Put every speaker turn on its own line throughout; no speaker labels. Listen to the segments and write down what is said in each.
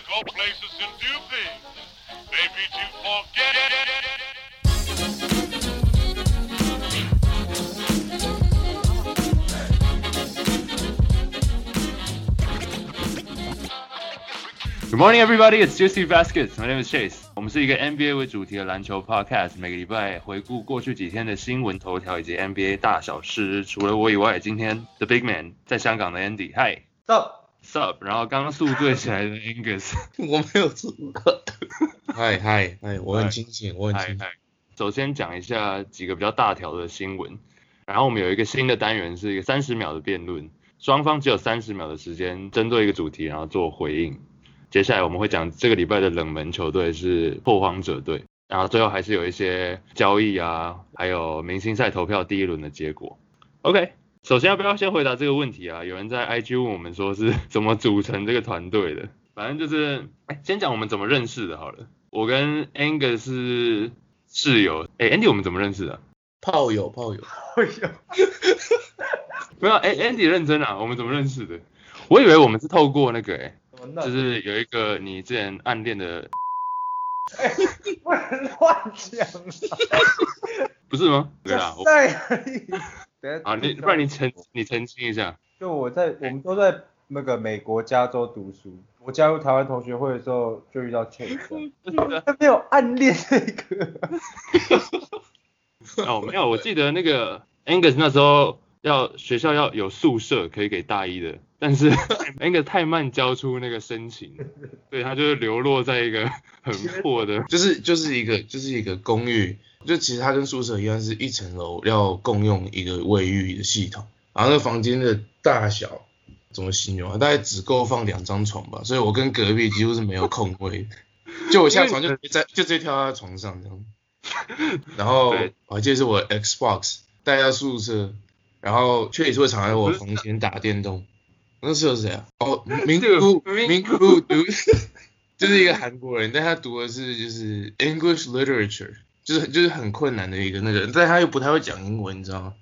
go places and do things. Maybe to forget.
Good morning, everybody. It's Juicy Baskets. My name is Chase. 我们是一个 NBA 为主题的篮球 podcast，每个礼拜回顾过去几天的新闻头条以及 NBA 大小事。除了我以外，今天 The Big Man 在香港的 Andy，Hi。
到
Sup，然后刚刚宿醉起来的 Angus，
我没有做。嗨嗨嗨，我很清醒，我很清醒。
首先讲一下几个比较大条的新闻，然后我们有一个新的单元是一个三十秒的辩论，双方只有三十秒的时间针对一个主题然后做回应。接下来我们会讲这个礼拜的冷门球队是拓荒者队，然后最后还是有一些交易啊，还有明星赛投票第一轮的结果。OK，首先要不要先回答这个问题啊？有人在 IG 问我们说是 怎么组成这个团队的，反正就是，哎，先讲我们怎么认识的好了。我跟 Angus 是室友，哎，Andy 我们怎么认识的？
炮友炮友，
炮友，
没有，哎，Andy 认真啊，我们怎么认识的？我以为我们是透过那个、哎，
怎么弄？
就是有一个你之前暗恋的，
不 能乱讲啊！
不是吗？对啊。
等下
啊，你不然你澄你澄清一下。
就我在我们都在那个美国加州读书，我加入台湾同学会的时候就遇到 Chase，他没有暗恋那个。
哦，没有，我记得那个 Angus 那时候要学校要有宿舍可以给大一的，但是 Angus 太慢交出那个申请，对他就是流落在一个 很破的，
就是就是一个就是一个公寓，就其实它跟宿舍一样，是一层楼要共用一个卫浴的系统，然后那房间的大小怎么形容啊？大概只够放两张床吧，所以我跟隔壁几乎是没有空位，就我下床就直接在就直接跳到床上这样。然后
对
我还记得是我 Xbox 带到宿舍，然后却也是会常在我房间打电动。那时候是谁啊？哦，明库
明
明库读，就是一个韩国人，但他读的是就是 English literature，就是就是很困难的一个那个，但他又不太会讲英文，你知道吗？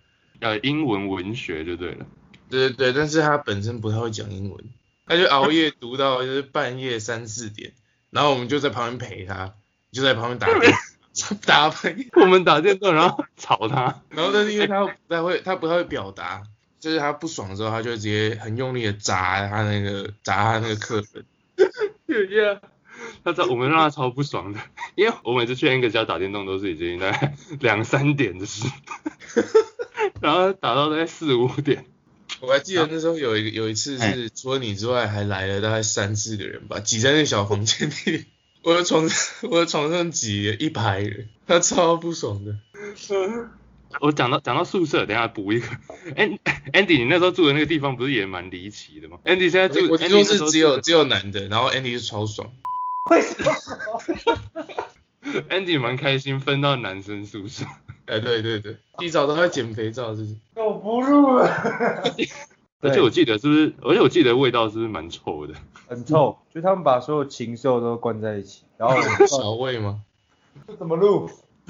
呃英文文学就对了。
对对对，但是他本身不太会讲英文，他就熬夜读到就是半夜三四点，然后我们就在旁边陪他，就在旁边打电 打牌。
我们打电动然后吵他，
然后但是因为他不太会，他不太会表达，就是他不爽的时候，他就直接很用力的砸他那个砸他那个课本。
yeah，他超我们让他超不爽的，因为我每次去 Angus 家打电动都是已经大概两三点的事，然后打到大概四五点。
我还记得那时候有一个有一次是除了你之外，还来了大概三四个人吧，挤在那个小房间里。我的床我的床上挤了一排人，他超不爽的。
我讲到讲到宿舍，等下补一个。An Andy，你那时候住的那个地方不是也蛮离奇的吗？Andy 现在住，
我听
Andy
说是只有只有男的，然后 Andy 是超爽。
为什么
？Andy 蛮开心分到男生宿舍。
哎，对对对，洗澡都在捡肥皂，是不是？
我不录了。
而且我记得是不是？而且我记得味道是不是蛮臭的？
很臭，就他们把所有禽兽都关在一起，然后
小魏 吗？
这怎么录？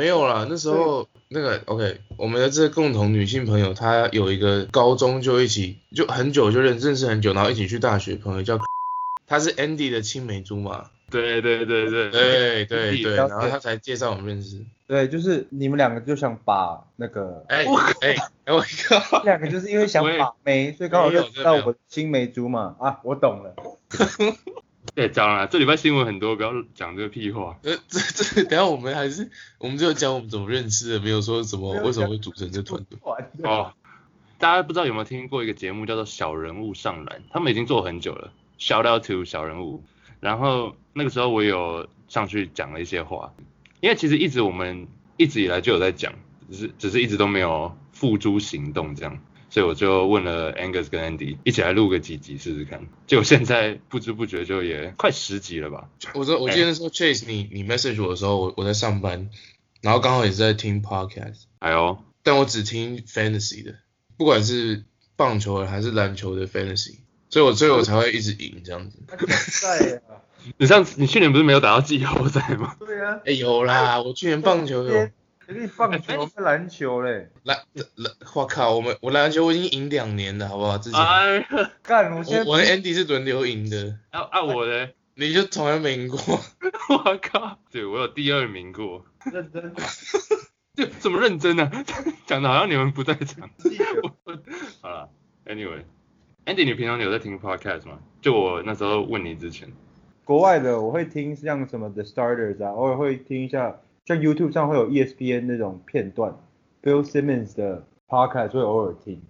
哦，没有啦，那时候那个 OK，我们的这个共同女性朋友，她有一个高中就一起就很久就认认识很久，然后一起去大学朋友叫，她是 Andy 的青梅竹马，
对对对对
对。对对，然后她才介绍我们认识。
对，就是你们两个就想把那个，
哎哎哎，我靠，
两个就是因为想把妹，所以刚好
没有
认识到
这没有
我青梅竹马。啊，我懂了。
对，讲了，这礼拜新闻很多，不要讲这个屁话。
呃，这这，等下我们还是我们只有讲我们怎么认识的，没有说什么为什么会组成这团队。
哦，大家不知道有没有听过一个节目叫做《小人物上篮》，他们已经做很久了，Shout out to 小人物。然后那个时候我有上去讲了一些话，因为其实一直我们一直以来就有在讲，只是只是一直都没有付诸行动这样，所以我就问了 Angus 跟 Andy 一起来录个几集试试看，结果现在不知不觉就也快十集了吧？
我说我记得那时候 Chase 你你 message 我的时候，我我在上班，然后刚好也是在听 podcast。
哎呦，
但我只听 fantasy 的，不管是棒球的还是篮球的 fantasy，所以我所以我才会一直赢这样子。
在啊，
你上次你去年不是没有打到季后赛吗？
对啊，
哎、有啦，我去年棒球有，
给你棒球、篮球嘞。
篮篮，我靠，我们我篮球我已经赢两年了，好不好？
自己
干，我现在
我我跟 Andy 是轮流赢的，
啊啊我嘞，
你就从来没赢过。
我靠，对我有第二名过，
认真
就怎么认真呢、讲的好像你们不在场。好了，Anyway，Andy，你平常有在听 podcast 吗？就我那时候问你之前，
国外的我会听像什么 The Starters 啊，偶尔会听一下，像 YouTube 上会有 E ESPN 那种片段，Bill Simmons 的 podcast 会偶尔听。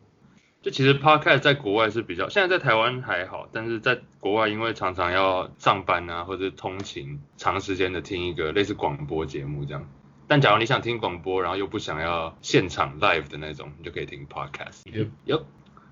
就其实 podcast 在国外是比较，现在在台湾还好，但是在国外因为常常要上班啊或者通勤，长时间的听一个类似广播节目这样。但假如你想听广播，然后又不想要现场 live 的那种，你就可以听 podcast。
Yep
有，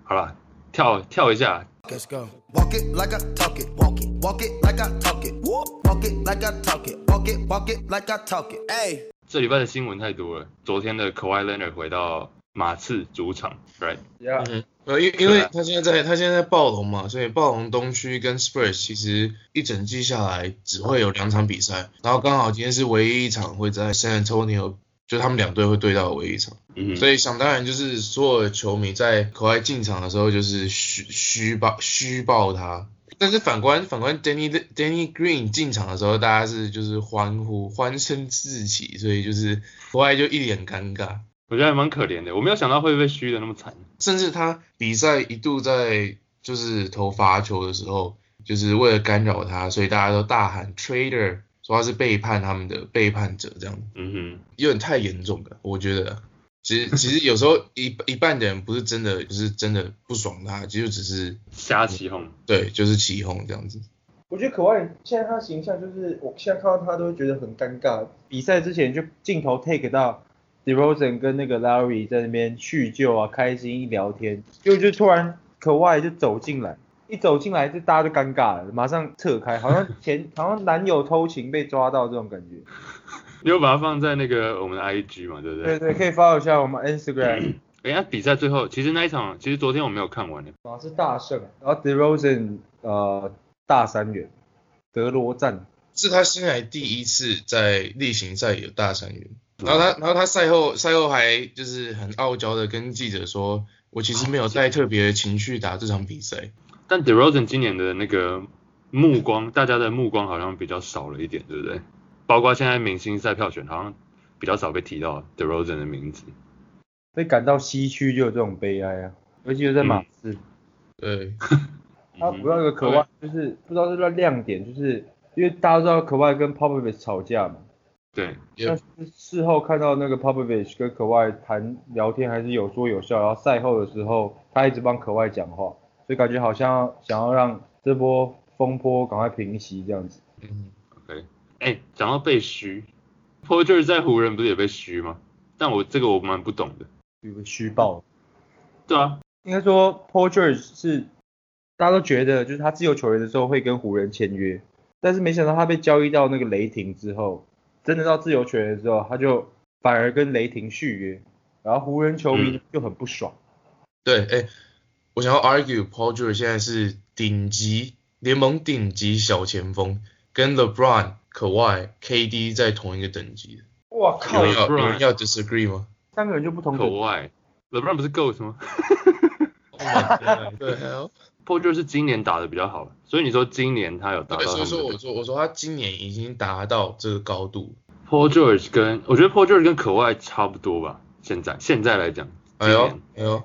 好了，跳跳一下
，Let's go. Walk it like I talk it. Walk it. Walk it like I talk it. Walk it like I talk it. Walk it. Walk it like I talk it. Hey.
这礼拜的新闻太多了。昨天的 Kawhi Leonard 回到马刺主场
，right？Yeah，
嗯，呃，因因为他现在在他现在在暴龙嘛，所以暴龙东区跟 Spurs 其实一整季下来只会有两场比赛，然后刚好今天是唯一一场会在 San Antonio，就他们两队会对到的唯一一场，
嗯，
所以想当然就是所有的球迷在可爱进场的时候就是虚虚爆虚爆他。但是反观反观 Danny Danny Green 进场的时候，大家是就是欢呼欢声四起，所以就是可爱就一脸尴尬。
我觉得还蛮可怜的，我没有想到会被虚的那么惨。
甚至他比赛一度在就是投罚球的时候，就是为了干扰他，所以大家都大喊 traitor，说他是背叛他们的背叛者，这样
嗯哼
有点太严重了，我觉得。其实 其实有时候一一半的人不是真的不是真的不爽他，其实就只是，
瞎起哄。
对就是起哄这样子。
我觉得可外现在他形象就是，我现在看到他都会觉得很尴尬。比赛之前就镜头 take 到 DeRozan 跟那个 Larry 在那边叙旧啊，开心一聊天，就就突然可外就走进来，一走进来就大家就尴尬了，马上撤开，好像前 好像男友偷情被抓到这种感觉。
你有把它放在那个我们的 IG 嘛，对不对？
对对，可以 follow 一下我们 Instagram。
哎，那比赛最后，其实那一场，其实昨天我没有看完的。
马是大胜，然后 DeRozan 呃大三元，德罗赞。
是他生涯第一次在例行赛有大三元，然后他然后他赛后赛后还就是很傲娇的跟记者说，我其实没有带特别的情绪打这场比赛。
但 DeRozan 今年的那个目光，大家的目光好像比较少了一点，对不对？包括现在明星赛票选，好像比较少被提到 DeRozan 的名字。
被赶到西区就有这种悲哀啊，尤其是在马刺。
对，
他不要一个可外，就是不知道是不是亮点，就是因为大家都知道可外跟 Popovich 吵架嘛，
对，
但是事后看到那个 Popovich 跟可外谈聊天还是有说有笑，然后赛后的时候他一直帮可外讲话，所以感觉好像想要让这波风波赶快平息这样子。
嗯
，OK，哎，讲到被虚 p o r t e r 在湖人不是也被虚吗？但我这个我蛮不懂的。
有个虚报，
对啊，
应该说 Paul George 是大家都觉得就是他自由球员的时候会跟湖人签约，但是没想到他被交易到那个雷霆之后，真的到自由球员之后，他就反而跟雷霆续约，然后湖人球迷就很不爽。
对，哎，我想要 argue Paul George 现在是顶级联盟顶级小前锋，跟 LeBron、Kawhi、KD 在同一个等级的。
哇靠
有人要有人要 disagree 吗？
三个人就不同等级。
，LeBron 不是 GOAT 吗
Oh！对，还有
p o r t e 是今年打的比较好，所以你说今年他有达，到
所以说我说我说他今年已经达到这个高度。
Paul George 跟我觉得 Paul George 跟可外差不多吧，现在现在来讲，
哎呦哎呦，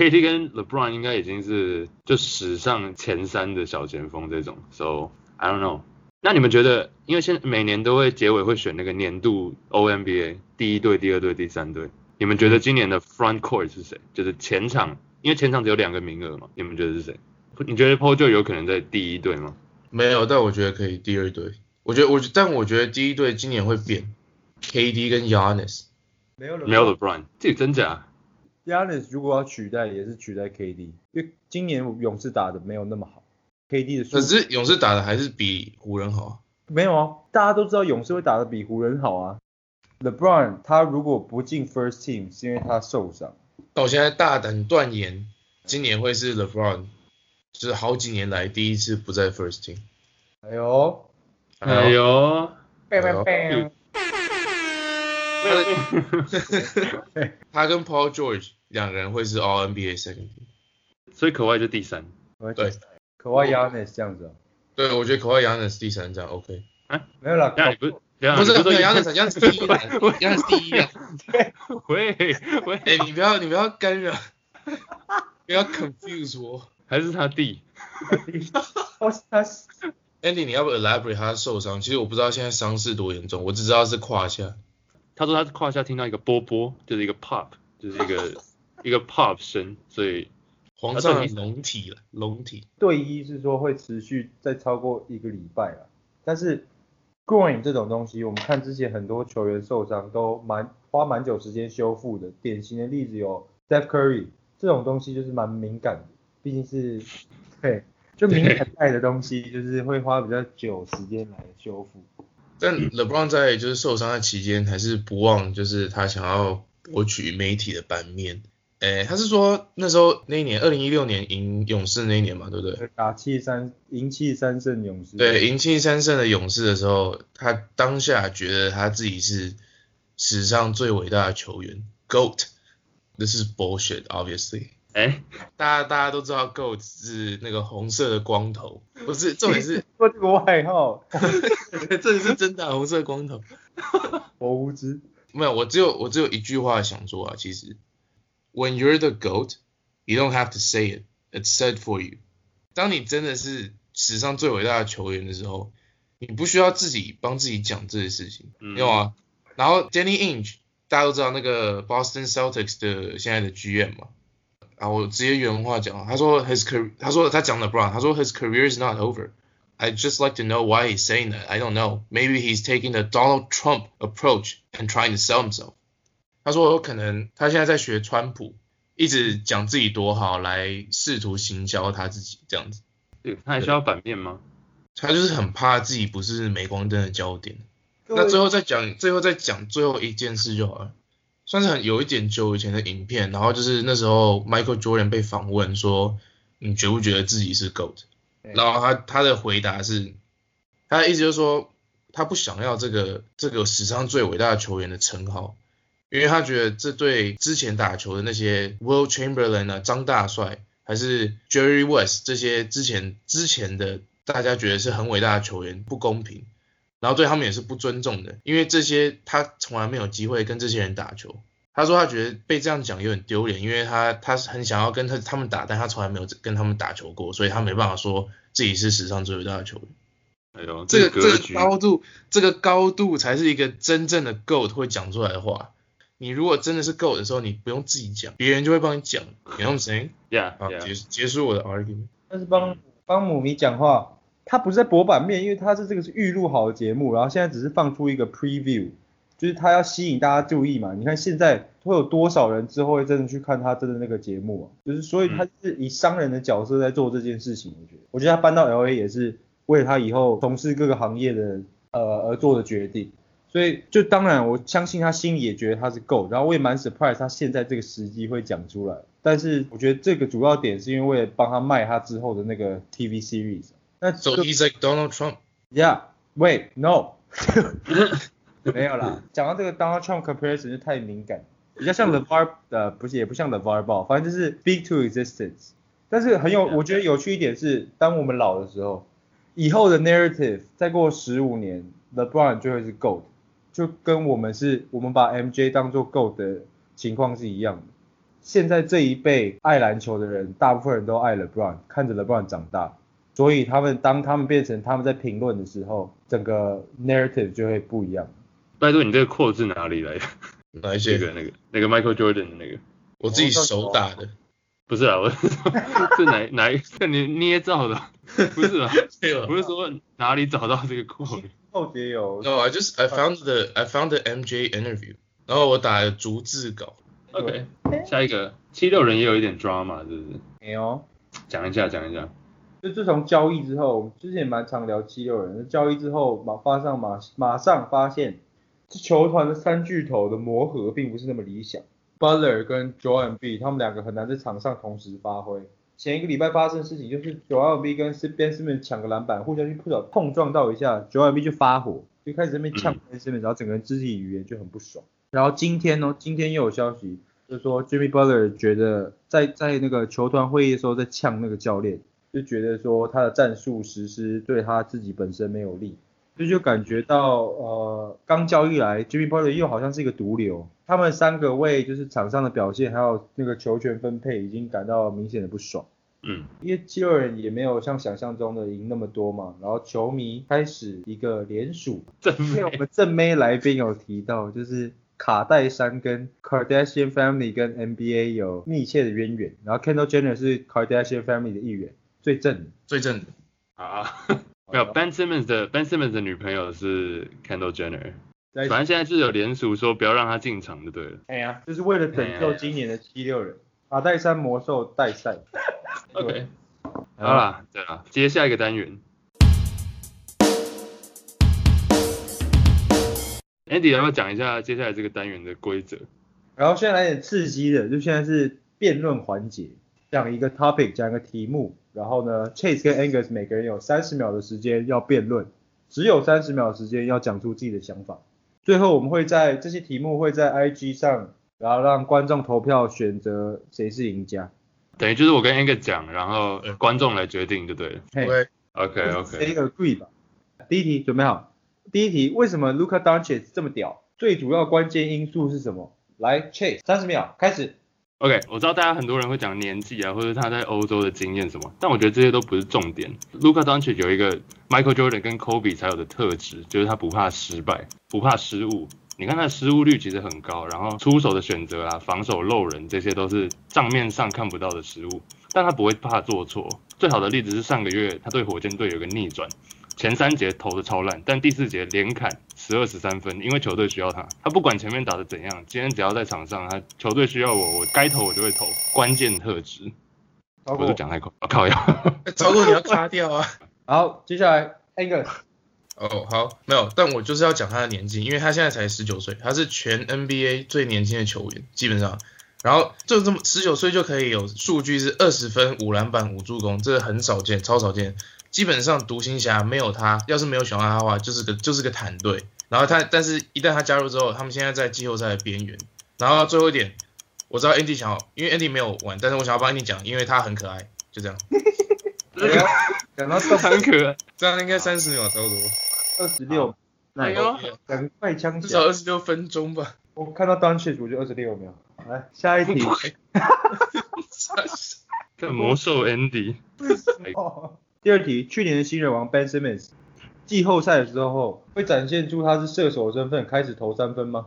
KD 跟 LeBron 应该已经是就史上前三的小前锋这种，So I don't know。那你们觉得，因为现在每年都会结尾会选那个年度 O M B A 第一队、第二队、第三队，你们觉得今年的 Front Court 是谁？就是前场，因为前场只有两个名额嘛，你们觉得是谁？你觉得 Paul George 有可能在第一队吗？
没有，但我觉得可以第二队。我觉得我但我觉得第一队今年会变，KD 跟 Yanis。
没有了
没有 LeBron，这个真假？
Giannis 如果要取代，也是取代 KD，因为今年勇士打的没有那么好，KD 的数
可是勇士打的还是比湖人好啊。
没有啊，大家都知道勇士会打的比湖人好啊。LeBron 他如果不进 First Team 是因为他受伤，
那我现在大胆断言，今年会是 LeBron，就是好几年来第一次不在 First Team。
哎呦，
哎呦，
哎呦 他跟 Paul George 两个人会是 All NBA second team。
所以可外就第三。
对，
可外 Yanis 这样子哦。
对，我觉得 Kawhi Yanis 第三张 OK。
没有啦，
这样你不是这样
不是
你说
Yanis Yanis 第一啊，Yanis 第一啊。
喂喂，
哎，你不要你不要干扰，不要 confuse 我。
还是他弟？
是
Andy，你要不 elaborate 他受伤？其实我不知道现在伤势多严重，我只知道是胯下。
他说他胯下听到一个波波，就是一个 pop，就是一个 一个 pop 声，所以
皇上龙体了，龙体。
对一是说会持续再超过一个礼拜了，但是 groin 这种东西，我们看之前很多球员受伤都蛮花蛮久时间修复的，典型的例子有 Steph Curry 这种东西就是蛮敏感的，毕竟是对就敏感带的东西，就是会花比较久时间来修复。
但 LeBron 在就是受伤的期间，还是不忘就是他想要博取媒体的版面。诶，他是说那时候那一年，二零一六年赢勇士那一年嘛，对不对？
打七三赢七三胜勇士，
对，赢七三胜的勇士的时候，他当下觉得他自己是史上最伟大的球员，GOAT。This is bullshit, obviously。
哎，
大家大家都知道 GOAT 是那个红色的光头，不是，重点是
说这个外号，
这是真的红色光头。
我无知。
没有，我只有我只有一句话想说啊，其实，When you're the GOAT, you don't have to say it, it's said for you。当你真的是史上最伟大的球员的时候，你不需要自己帮自己讲这些事情，
嗯
有啊。然后 Danny Ainge 大家都知道那个 Boston Celtics 的现在的 GM 嘛，啊，我直接原话讲，他说 his career，他说他讲的 Brown，他说 his career is not over。I just like to know why he's saying that. I don't know. Maybe he's taking the Donald Trump approach and trying to sell himself. 他说有可能他现在在学川普，一直讲自己多好来试图行销他自己这样子。
对他还需要版面吗？
他就是很怕自己不是镁光灯的焦点。那最后再讲，最后再讲最后一件事就好了，算是很有一点久以前的影片，然后就是那时候 Michael Jordan 被访问说，你觉不觉得自己是 GOAT？然后他他的回答是，他的意思就是说，他不想要这个这个史上最伟大的球员的称号，因为他觉得这对之前打球的那些 Will Chamberlain 啊、张大帅，还是 Jerry West 这些之前之前的大家觉得是很伟大的球员不公平，然后对他们也是不尊重的，因为这些他从来没有机会跟这些人打球。他说他觉得被这样讲有点丢脸，因为他他很想要跟他他们打，但他从来没有跟他们打球过，所以他没办法说自己是史上最伟大的球员。
哎呦，
这个这个
格局，
高度，这个高度才是一个真正的 GOAT 会讲出来的话。你如果真的是 GOAT 的时候，你不用自己讲，别人就会帮你讲。你用谁？
Yeah
好
，Yeah，
结结束我的 argument。
但是帮帮母迷讲话，他不是在博版面，因为他是这个是预录好的节目，然后现在只是放出一个 preview，就是他要吸引大家注意嘛。你看现在会有多少人之后会真的去看他真的那个节目啊？就是所以他是以商人的角色在做这件事情，我觉得，我觉得他搬到 LA 也是为了他以后从事各个行业的呃而做的决定。所以就当然我相信他心里也觉得他是够，然后我也蛮 surprise 他现在这个时机会讲出来。但是我觉得这个主要点是因为帮他卖他之后的那个 TV series。那
So he's like Donald Trump。
Yeah, wait, no，没有啦。讲到这个 Donald Trump comparison 就太敏感，比较像 LeVar 呃不是也不像 LeVar Ball，反正就是 big to existence。但是很有，我觉得有趣一点是，当我们老的时候，以后的 narrative 再过十五年，LeBron 就会是 gold，就跟我们是我们把 MJ 当做 gold 的情况是一样的。现在这一辈爱篮球的人，大部分人都爱 LeBron，看着 LeBron 长大，所以他们当他们变成他们在评论的时候，整个 narrative 就会不一样。
拜托你这个 quote 是哪里来的？
哪一些？
那个那个那个 Michael Jordan 的那个，
我自己手打的。
不是啊，我是 说是哪哪一个你捏造的？不是啊，
对了
不是说哪里找到这个 quote？
后也有
No, I just I found the I found the MJ interview，然后我打了逐字稿。
OK，下一个七六人也有一点 drama，是不是？
没有。
讲一下讲一下。
就自从交易之后，我们之前蛮常聊七六人，交易之后马发上马马上发现，这球团的三巨头的磨合并不是那么理想。Butler 跟 Joel B 他们两个很难在场上同时发挥。前一个礼拜发生的事情就是 Joel B 跟 Ben Simmons 抢个篮板，互相去碰碰撞到一下，Joel B 就发火，就开始在那边呛 Ben Simmons，然后整个人肢体语言就很不爽。然后今天呢，今天又有消息，就是说 Jimmy Butler 觉得在在那个球团会议的时候在呛那个教练，就觉得说他的战术实施对他自己本身没有利，所以就感觉到呃刚交易来 Jimmy Butler 又好像是一个毒瘤，他们三个为就是场上的表现还有那个球权分配已经感到明显的不爽。
嗯，
因为七六人也没有像想象中的赢那么多嘛，然后球迷开始一个联署，
正
因为我们正妹来宾有提到，就是卡戴珊跟 Kardashian family 跟 NBA 有密切的渊源，然后 Kendall Jenner 是 Kardashian family 的一员，最正的。
最正的。
啊，没有 Ben Simmons 的 Ben Simmons 的女朋友是 Kendall Jenner，反正现在是有联署说不要让他进场就对了。
哎呀，就是为了拯救今年的七六人，把戴珊魔兽代赛。
OK，好啦，对啦，接下一个单元。Andy 要不要讲一下接下来这个单元的规则？
然后现在来点刺激的，就现在是辩论环节，讲一个 topic，讲一个题目，然后呢，Chase 跟 Angus 每个人有三十秒的时间要辩论，只有三十秒的时间要讲出自己的想法。最后我们会在这些题目会在 IG 上，然后让观众投票选择谁是赢家。
等于就是我跟 Angus 讲，然后观众来决定就对了。
嘿
OK，OK
谁 OK，agree 吧？第一题准备好。第一题，为什么 Luka Doncic 这么屌？最主要关键因素是什么？来，Chase，三十秒开始。
OK，我知道大家很多人会讲年纪啊，或者他在欧洲的经验什么，但我觉得这些都不是重点。Luka Doncic 有一个 Michael Jordan 跟 Kobe 才有的特质，就是他不怕失败，不怕失误。你看他的失误率其实很高，然后出手的选择啊、防守漏人，这些都是账面上看不到的失误，但他不会怕做错。最好的例子是上个月他对火箭队有个逆转，前三节投的超烂，但第四节连砍十二十三分，因为球队需要他。他不管前面打的怎样，今天只要在场上，他球队需要我，我该投我就会投。关键特质，
超过
我都。讲太快，我、靠呀！
超过你要擦掉啊。
好，接下来 Angus。
哦，好，没有，但我就是要讲他的年纪，因为他现在才十九岁，他是全 NBA 最年轻的球员，基本上，然后就这么十九岁就可以有数据是二十分、五篮板、五助攻，这很少见，超少见。基本上独行侠没有他，要是没有选到他的话，就是个就是个坦队。然后他，但是一旦他加入之后，他们现在在季后赛的边缘。然后最后一点，我知道 Andy 想要，因为 Andy 没有玩，但是我想要帮 Andy 讲，因为他很可爱，就这样。
讲到这
很可爱。
这样应该三十秒差不多，
二十六，
哎呦，
赶快枪
至！少二十六分钟吧。
我看到 Doncic 我就二十六秒。来，下一题。
这魔兽 Andy，
哦第二题，去年的新人王 Ben Simmons，季后赛的时候会展现出他是射手的身份，开始投三分吗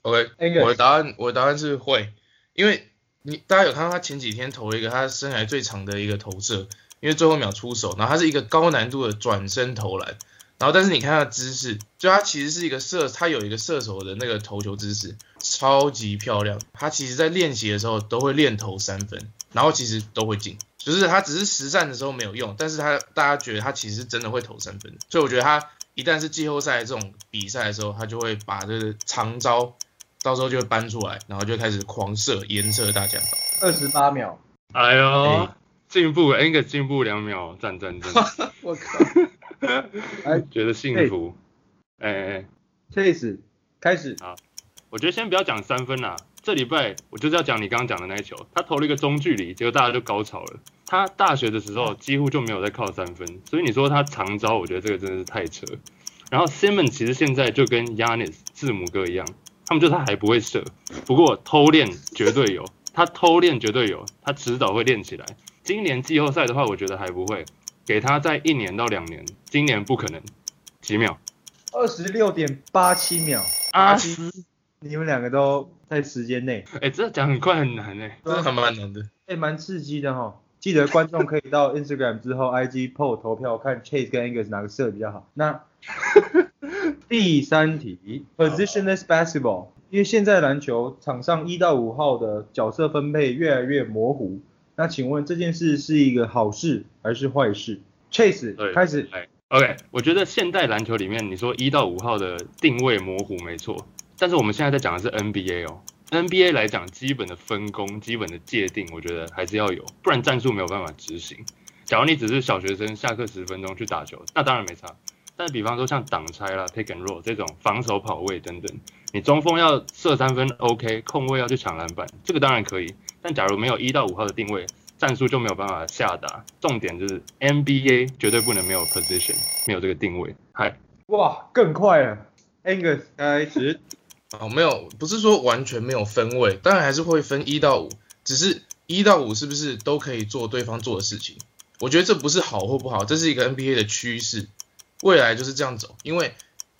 ？OK，我的答案，我的答案是会，因为你大家有看到他前几天投了一个他生涯最长的一个投射，因为最后一秒出手，然后他是一个高难度的转身投篮，然后但是你看他的姿势，就他其实是一个射，他有一个射手的那个投球姿势，超级漂亮。他其实在练习的时候都会练投三分，然后其实都会进，就是他只是实战的时候没有用，但是他大家觉得他其实真的会投三分，所以我觉得他一旦是季后赛这种比赛的时候，他就会把这个长招。到时候就会搬出来，然后就开始狂射，颜射大家。
二十八秒。
哎呦
哎，
进步，Angus 进步两秒，赞赞赞，
我靠！哎
觉得幸福。哎哎哎
，，Chase 开始。
我觉得先不要讲三分啦，这礼拜我就是要讲你刚刚讲的那一球，他投了一个中距离，结果大家就高潮了。他大学的时候几乎就没有在靠三分，所以你说他长招，我觉得这个真的是太扯。然后 Simon 其实现在就跟 Yanis 字母哥一样，他们就他还不会射，不过偷练绝对有，他偷练绝对有，他迟早会练起来。今年季后赛的话，我觉得还不会，给他在一年到两年，今年不可能。几秒？
二十六点八七秒，
阿
斯
斯，
你们两个都在时间内，
哎、这讲很快很难哎、
真的还蛮难的。
哎，蛮刺激的哈。记得观众可以到 Instagram 之后 IG poll 投票，看 Chase 跟 Angus 哪个射比较好。那 第三题，positionless basketball，因为现在篮球场上一到五号的角色分配越来越模糊，那请问这件事是一个好事还是坏事？Chase
对，
开始，
来 OK，我觉得现代篮球里面，你说一到五号的定位模糊没错，但是我们现在在讲的是 NBA 哦。NBA 来讲，基本的分工、基本的界定，我觉得还是要有，不然战术没有办法执行。假如你只是小学生，下课十分钟去打球，那当然没差。但比方说像挡拆啦、pick and roll 这种防守跑位等等，你中锋要射三分 OK，控卫要去抢篮板，这个当然可以。但假如没有一到五号的定位，战术就没有办法下达。重点就是 NBA 绝对不能没有 position，没有这个定位。嗨，
哇，更快了，Angus 开始。
哦，没有，不是说完全没有分位，当然还是会分一到五，只是一到五是不是都可以做对方做的事情？我觉得这不是好或不好，这是一个 NBA 的趋势，未来就是这样走，因为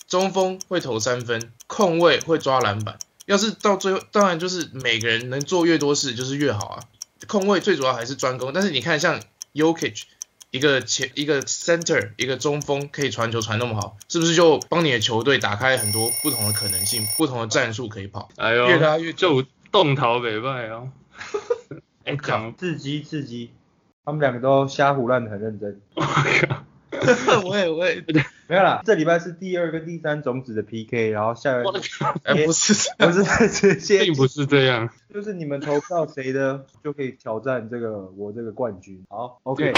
中锋会投三分，控卫会抓篮板，要是到最后，当然就是每个人能做越多事就是越好啊。控卫最主要还是专攻，但是你看像 Yokich 一个前一个 center 一个中锋可以传球传那么好，是不是就帮你的球队打开很多不同的可能性，不同的战术可以跑？
哎呦，
越拉越
就动逃北败哦。哎，讲
刺激刺激，他们两个都瞎胡乱的很认真。
我靠，
我也我也，
没有啦，这礼拜是第二跟第三种子的 PK，然后下个
哎不是
不，是直接
并不是这样。
就是你们投票谁的就可以挑战这个我这个冠军。好，OK，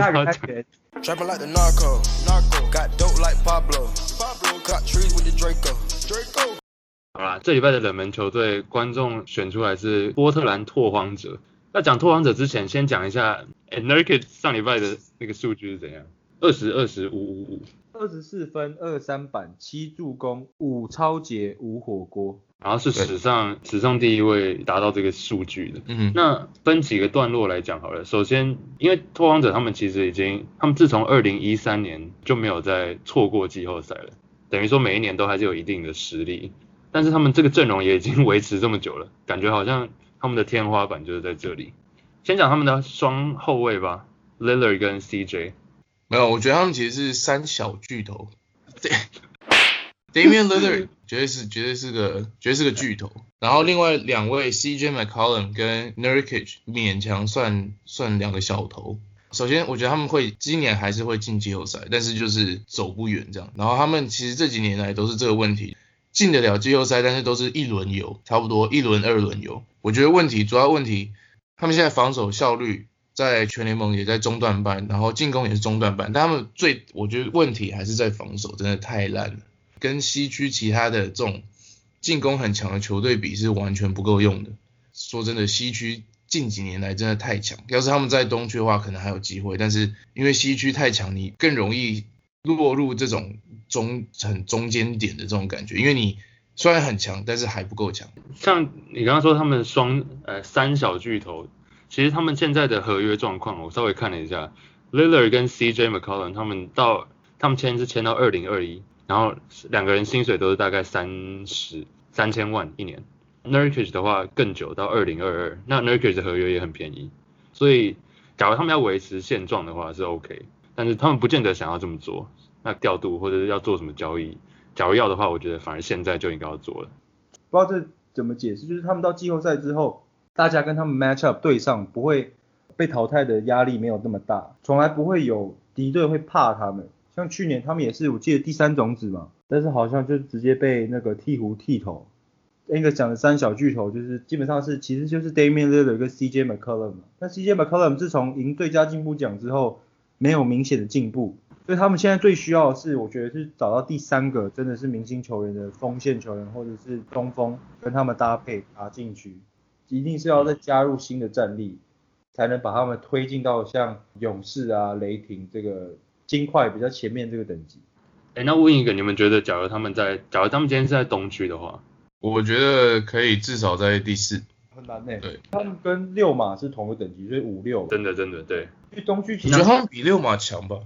Trapping like the narco. Narco. Got dope like Pablo. Pablo. Cut trees with the Draco. Draco.
好啦，这礼拜的冷门球队，观众选出来是波特兰拓荒者。那讲拓荒者之前，先讲一下 e n r i c 上礼拜的那个数据是怎样？二十二十五五五，
二十四分，二三板，七助攻，五超节，五火锅。
然后是史上史上第一位达到这个数据的。
嗯，
那分几个段落来讲好了。首先，因为拓荒者他们其实已经，他们自从二零一三年就没有再错过季后赛了，等于说每一年都还是有一定的实力。但是他们这个阵容也已经维持这么久了，感觉好像他们的天花板就是在这里。先讲他们的双后卫吧，Lillard 跟 CJ。
没有，我觉得他们其实是三小巨头。对，Damian Lillard 绝对是绝对是个绝对是个巨头，然后另外两位 CJ McCollum 跟 Nurkic 勉强算算两个小头。首先，我觉得他们会今年还是会进季后赛，但是就是走不远这样。然后他们其实这几年来都是这个问题，进得了季后赛，但是都是一轮游，差不多一轮二轮游。我觉得问题主要问题，他们现在防守效率在全联盟也在中段班，然后进攻也是中段班，但他们最我觉得问题还是在防守，真的太烂了，跟西区其他的这种进攻很强的球队比是完全不够用的。说真的，西区近几年来真的太强，要是他们在东区的话，可能还有机会，但是因为西区太强，你更容易落入这种中很中间点的这种感觉，因为你虽然很强，但是还不够强。
像你刚刚说他们双呃三小巨头，其实他们现在的合约状况，我稍微看了一下，Lillard 跟 CJ McCollum 他们到他们签是签到二零二一，然后两个人薪水都是大概三十三千万一年。Nurkic 的话更久，到二零二二，那 Nurkic 的合约也很便宜，所以假如他们要维持现状的话是 OK，但是他们不见得想要这么做，那调度或者是要做什么交易，假如要的话，我觉得反而现在就应该要做了。
不知道这怎么解释，就是他们到季后赛之后，大家跟他们 match up 对上，不会被淘汰的压力没有那么大，从来不会有敌对会怕他们。像去年他们也是，我记得第三种子嘛，但是好像就直接被那个鹈鹕剃头。那个讲的三小巨头，就是基本上是其实就是 Damian l i l l a r 跟 CJ McCollum 嘛。那 CJ McCollum 自从赢最佳进步奖之后，没有明显的进步，所以他们现在最需要的是，我觉得是找到第三个真的是明星球员的锋线球员或者是中锋，跟他们搭配打进去，一定是要再加入新的战力，才能把他们推进到像勇士啊、雷霆这个金块比较前面这个等级。
哎，那问一个，你们觉得假如他们在，假如他们今天是在东区的话，
我觉得可以至少在第四。
很难呢、
对，
他们跟六马是同个等级，所以五六。
真的真的对，
因为东区其
我觉得
实
他们比六马强吧？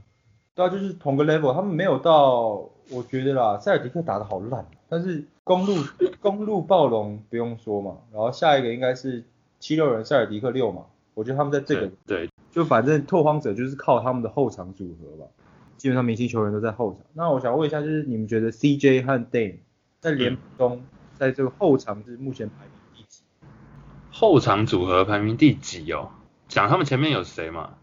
对啊，就是同个 level，他们没有到，我觉得啦，塞尔迪克打得好烂，但是公路 公路暴龙不用说嘛，然后下一个应该是七六人塞尔迪克六嘛，我觉得他们在这个
对对
就反正拓荒者就是靠他们的后场组合吧，基本上明星球员都在后场。那我想问一下，就是你们觉得 CJ 和 Dame 在联盟中，在这个后场是目前排名第几？
后场组合排名第几哦？讲他们前面有谁嘛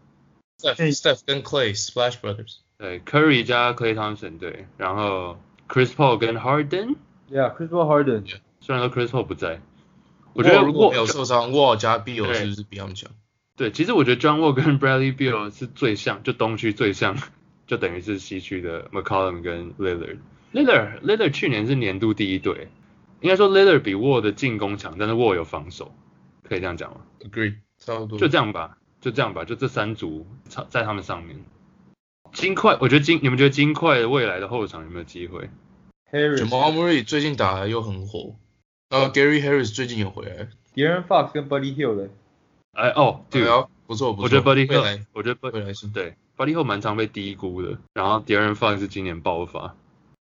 ？Steph Steph 跟 Clay Splash Brothers。
对，Curry 加 Clay Thompson 对，然后 Chris Paul 跟
Harden，Yeah，Chris Paul Harden。
虽然说 Chris Paul 不在，我觉得
如果没有受伤，Wall 加 Beal
对
是不是比他们强？
对，其实我觉得 John Wall 跟 Bradley Beal 是最像，就东区最像就等于是西区的 McCollum 跟 Lillard。Lillard Lillard 去年是年度第一队，应该说 Lillard 比 Wall 的进攻强，但是 Wall 有防守，可以这样讲吗
？agree，差不多。
就这样吧，就这样吧，就这三组在在他们上面。金块，我觉得金，你们觉得金块未来的后场有没有机会
？Harris、
Jamal Murray 最近打的又很火，呃，Gary Harris 最近有回来
，De'Aaron Fox 跟 Buddy Hill 的，
哎哦，对
对，啊，不错不错。
我觉得 Buddy Hill，我觉得 Buddy
未来是
对 Buddy Hill 蛮常被低估的，然后 De'Aaron Fox 是今年爆发，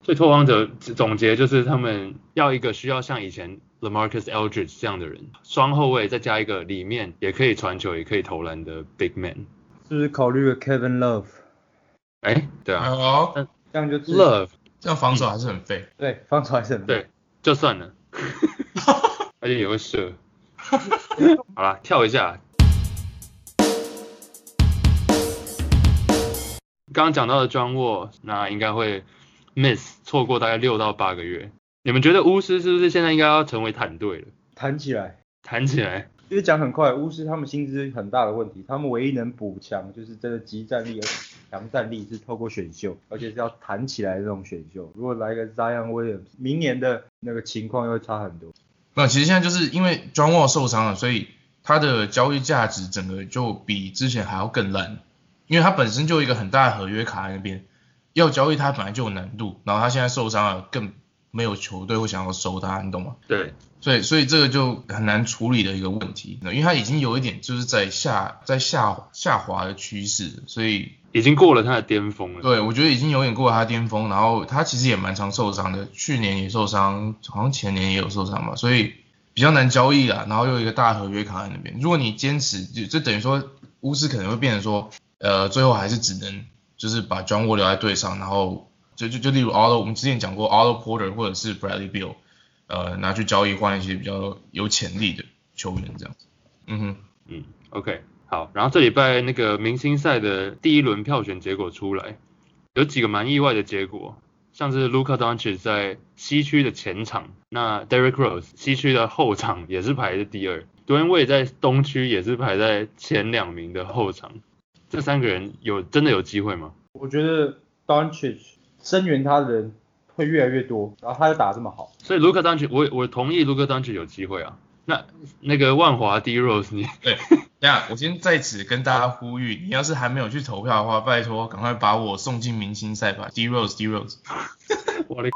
所以拓荒者总结就是他们要一个需要像以前 LaMarcus Aldridge 这样的人，双后卫再加一个里面也可以传球也可以投篮的 big man。
是不是考虑了 Kevin Love？
哎，对啊
好，
这样就自
，Love
这样防守还是很废。
对防守还是很
对，就算了，而且也会射。好啦，跳一下。刚刚讲到的庄沃，那应该会 miss 错过大概六到八个月。你们觉得巫师是不是现在应该要成为坦队了？
弹起来。
弹起来，
其实讲很快，巫师他们薪资很大的问题，他们唯一能补强就是真的集战力、强战力是透过选秀，而且是要弹起来的这种选秀。如果来个 Zion Williams，明年的那个情况又会差很多。
那其实现在就是因为 John Wall 受伤了，所以他的交易价值整个就比之前还要更烂，因为他本身就有一个很大的合约卡在那边，要交易他本来就有难度，然后他现在受伤了，更没有球队会想要收他，你懂吗？
对，
所以所以这个就很难处理的一个问题，因为它已经有一点就是在下在下下滑的趋势，所以
已经过了它的巅峰了。
对我觉得已经有点过了它巅峰，然后它其实也蛮常受伤的，去年也受伤，好像前年也有受伤嘛，所以比较难交易啦，然后又有一个大合约卡在那边，如果你坚持，就就等于说巫师可能会变成说，呃，最后还是只能就是把 John Wall 留在队上，然后就就就例如我们之前讲过 Auto Porter 或者是 Bradley Beal，呃，拿去交易换一些比较有潜力的球员这样子，嗯哼。
嗯，OK，好，然后这礼拜那个明星赛的第一轮票选结果出来，有几个蛮意外的结果，像是 Luka Doncic 在西区的前场，那 Derrick Rose 西区的后场也是排在第二，Dwayne Wade 在东区也是排在前两名的后场，这三个人有真的有机会吗？
我觉得 Doncic 声援他的人会越来越多，然后他又打这么好，
所以 Luka Doncic 我我同意 Luka Doncic 有机会啊，那那个万华 D Rose 你
对，等一下我先在此跟大家呼吁，你要是还没有去投票的话，拜托赶快把我送进明星赛吧，D Rose D Rose，
我的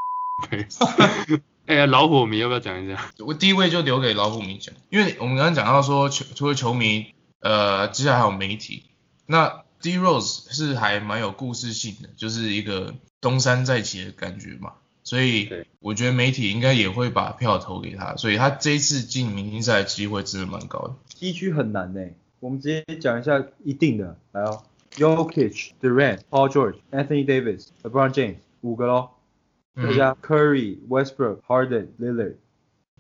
哎呀，老虎迷要不要讲。一下？
我第一位就留给老虎迷讲，因为我们刚刚讲到说球除了球迷，呃，接下来还有媒体，那 D Rose 是还蛮有故事性的，就是一个东山再起的感觉嘛，所以我觉得媒体应该也会把票投给他，所以他这一次进明星赛的机会真的蛮高的。
西区很难呢、我们直接讲一下一定的，来哦，Yokich、Durant、Paul George、Anthony Davis、LeBron James 五个咯，再
嗯，
加 Curry、Westbrook、Harden、Lillard。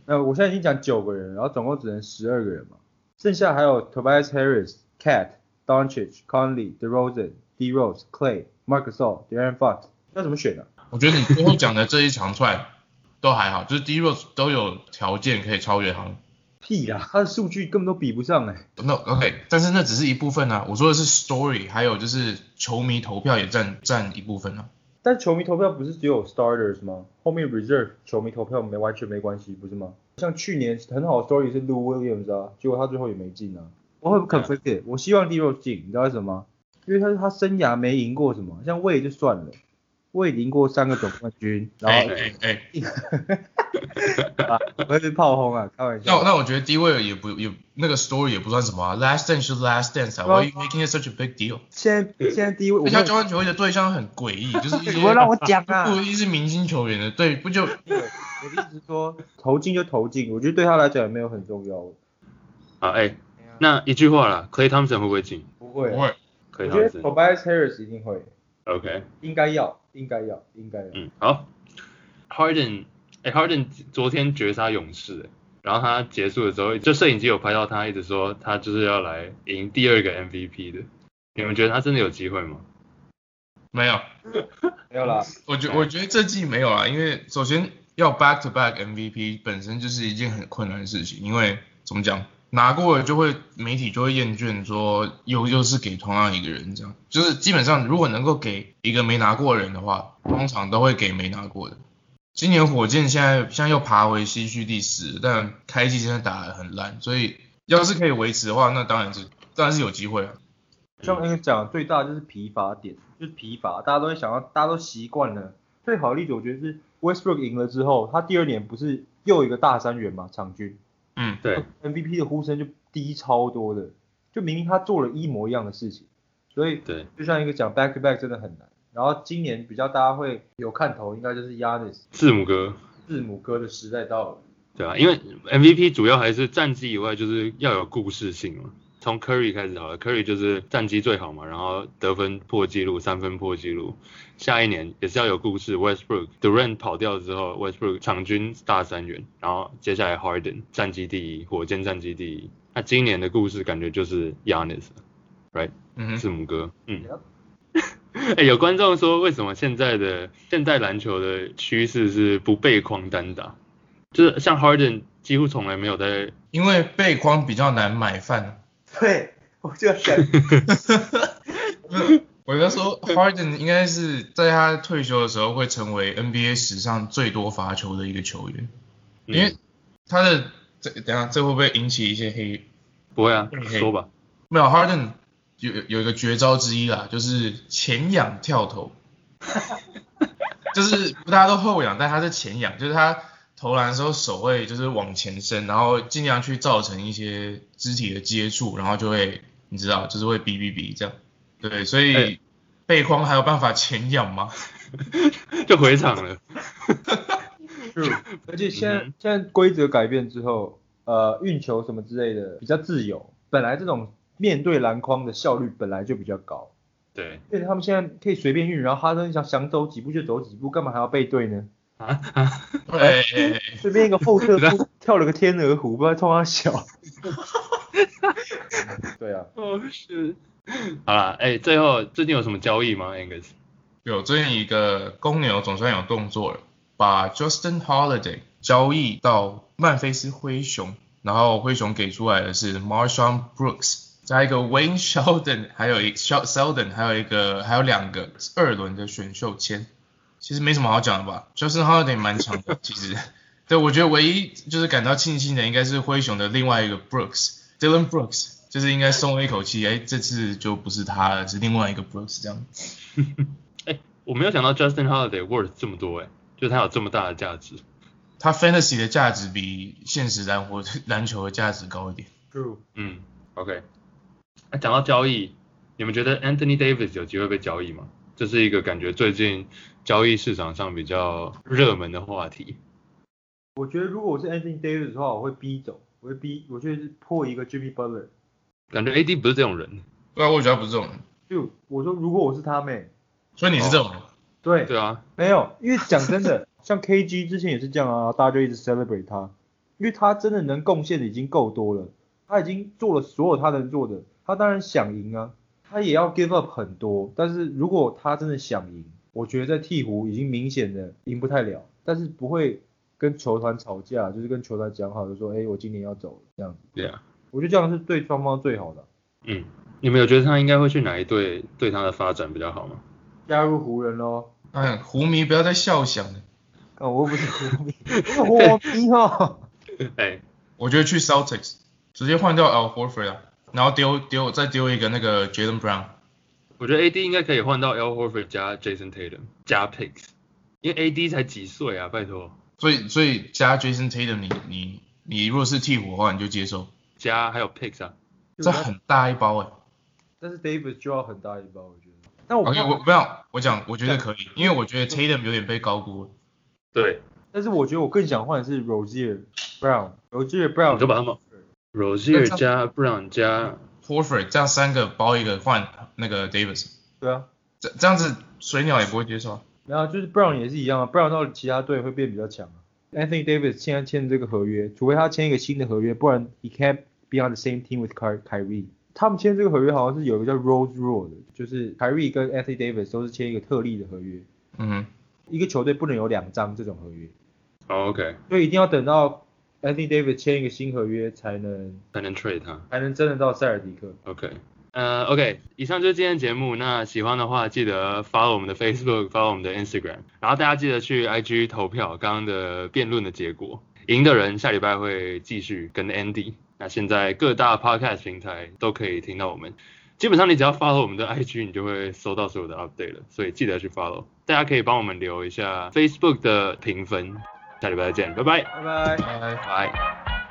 那我现在已经讲九个人，然后总共只能十二个人嘛，剩下还有 Tobias Harris、Cat、Doncic、Conley、DeRozan、D Rose、Clay、Marc Gasol、De'Aaron Fox，要怎么选呢、
我觉得你最后讲的这一长串都还好，就是 D Rose 都有条件可以超越他们。
屁啦，他的数据根本都比不上哎、
那 OK，但是那只是一部分啊，我说的是 story，还有就是球迷投票也占占一部分啊。
但球迷投票不是只有 starters 吗？后面 reserve 球迷投票没完全没关系，不是吗？像去年很好的 story 是 Lou Williams 啊，结果他最后也没进啊。我很 conflicted，我希望 D Rose 进，你知道为什么吗？因为他他生涯没赢过什么，像魏就算了，魏赢过三个总冠军，然
哎
后
哎哎，
啊，我是炮轰啊，开玩
那
笑。
那我觉得 D 位也不也那个 story 也不算什么啊，Last Dance 是 Last Dance 啊，Why are you making it such a big deal？
现在现在低位，我
而且交换球员的对象很诡异，就是一些
你不会让我讲啊
不一定是明星球员的，对，不就
我的意思是说投进就投进，我觉得对他来讲也没有很重要。
啊，哎、那一句话啦，Clay Thompson 会不会进
不会
不，会
我觉得。Tobias Harris 一定会
，OK，
应该要，应该要，应该要。
嗯，好。Harden，哎、h a r d e n 昨天绝杀勇士、哎然后他结束的时候，就摄影机有拍到他一直说他就是要来赢第二个 MVP 的。你们觉得他真的有机会吗？
没有，
没有啦，
我觉我觉得这季没有啦，因为首先要 back to back MVP 本身就是一件很困难的事情，因为怎么讲，拿过了就会媒体就会厌倦，说又又是给同样一个人这样，就是基本上如果能够给一个没拿过的人的话，通常都会给没拿过的。今年火箭现在现在又爬回西区第四，但开季现在打得很烂，所以要是可以维持的话，那当然是当然是有机会啊。
像那个讲最大就是疲乏点，就是疲乏，大家都会想要，大家都习惯了。最好的例子我觉得是 Westbrook 赢了之后，他第二年不是又一个大三元嘛，场均
嗯，
对
，MVP 的呼声就低超多的，就明明他做了一模一样的事情，所以
对，
就像一个讲 back to back 真的很难。然后今年比较大家会有看头，应该就是 Yanis
字母哥，
字母哥的时代到了。
对啊，因为 MVP 主要还是战绩以外，就是要有故事性嘛。从 Curry 开始好了，Curry 就是战绩最好嘛，然后得分破纪录，三分破纪录。下一年也是要有故事，Westbrook Durant 跑掉之后，Westbrook 场均大三元，然后接下来 Harden 战绩第一，火箭战绩第一。那今年的故事感觉就是 Yanis，right？
嗯哼，
字母哥，嗯。哎、有观众说，为什么现在的现代篮球的趋势是不背框单打？就是像 Harden 几乎从来没有在，
因为背框比较难买饭。
对，我就想，
我在说 Harden 应该是在他退休的时候会成为 NBA 史上最多罚球的一个球员，因为
嗯
他的这等下这会不会引起一些黑？
不会啊，
嘿
说吧，
没有 Harden 有有一个绝招之一啦，就是前仰跳投，就是大家都后仰，但他是前仰，就是他投篮的时候手会就是往前伸，然后尽量去造成一些肢体的接触，然后就会你知道就是会比比比这样，对，所以
哎
背框还有办法前仰吗？
就回场了。
是，而且现在、
嗯
现在规则改变之后，呃，运球什么之类的比较自由，本来这种面对篮筐的效率本来就比较高，
对
因为他们现在可以随便运，然后哈登想想走几步就走几步，干嘛还要背对呢？
啊啊，
对，
随便一个 后撤步跳了个天鹅湖，不知道冲他小。对啊，
哦是。好了，哎、最后最近有什么交易吗，Angus？
有最近一个公牛总算有动作了，把 Justin Holiday 交易到曼菲斯灰熊，然后灰熊给出来的是 Marshawn Brooks 加一个 Wayne Sheldon，还有一 Shel- Sheldon，还有一个还有两个二轮的选秀签，其实没什么好讲的吧，Justin Holiday 蛮强的，其实，对我觉得唯一就是感到庆幸的应该是灰熊的另外一个 Brooks，Dylan Brooks。就是应该松了一口气，哎，这次就不是他了，是另外一个 Brooks 这样。
哎、我没有想到 Justin Holiday worth 这么多哎、就他有这么大的价值。
他 fantasy 的价值比现实篮活篮球的价值高一点。
True。
嗯，OK。那讲到交易，你们觉得 Anthony Davis 有机会被交易吗？这是一个感觉最近交易市场上比较热门的话题。
我觉得如果我是 Anthony Davis 的话，我会逼走，我会逼，我觉得是破一个 Jimmy Butler。
感觉 AD 不是这种人。
对啊，我觉得他不是这种人，
就我说，如果我是他妹，
所以你是这种人。
对，
对啊，
没有，因为讲真的，像 KG 之前也是这样啊，大家就一直 celebrate 他，因为他真的能贡献的已经够多了，他已经做了所有他能做的，他当然想赢啊，他也要 give up 很多，但是如果他真的想赢，我觉得在鹈鹕已经明显的赢不太了，但是不会跟球团吵架，就是跟球团讲好，就说，哎，我今年要走了这样子，
对啊，
我觉得这样是对双方最好的。
嗯，你们有觉得他应该会去哪一队对他的发展比较好吗？
加入湖人咯，
哎，湖迷不要再笑想了。
啊，我又不是湖迷，我迷哈。
哎、
我觉得去 Celtics 直接换掉 Al Horford 啊，然后丢丢再丢一个那个 Jalen Brown。
我觉得 AD 应该可以换到 L Horford 加 Jason Tatum 加 Picks，因为 AD 才几岁啊，拜托，
所以所以加 Jason Tatum，你你你如果是替补的话，你就接受，
加还有 Picks 啊，
这很大一包哎、
但是 David 就要很大一包，我觉得。但我
OK，我不要我讲，我觉得可以，因为我觉得 Tatum 有点被高估了。
对，
但是我觉得我更想换的是 Rozier Brown，Rozier Brown
你就把他们 Rozier 加 Brown 加
Horford 这样三个包一个换那个 Davis，
对啊，
这这样子水鸟也不会接受啊。
然后就是 Brown 也是一样啊，Brown 到其他队会变比较强啊。Anthony Davis 现在签的这个合约，除非他签一个新的合约，不然 he can't be on the same team with Ky Kyrie。他们签这个合约好像是有一个叫 Rose Rule 的，就是 Kyrie 跟 Anthony Davis 都是签一个特例的合约，
嗯哼，
一个球队不能有两张这种合约，
哦 OK，
所以一定要等到 Anthony Davis 签一个新合约才能
才能 trade 他。
才能真的到塞尔迪克。
OK，呃，OK，以上就是今天的节目。那喜欢的话，记得 follow 我们的 Facebook，follow 我们的 Instagram，然后大家记得去 IG 投票刚刚的辩论的结果，赢的人下礼拜会继续跟 Andy。那现在各大 Podcast 平台都可以听到我们，基本上你只要 follow 我们的 IG，你就会收到所有的 update 了，所以记得去 follow。大家可以帮我们留一下 Facebook 的评分，下礼拜再见，拜拜，
拜拜。
拜。
拜。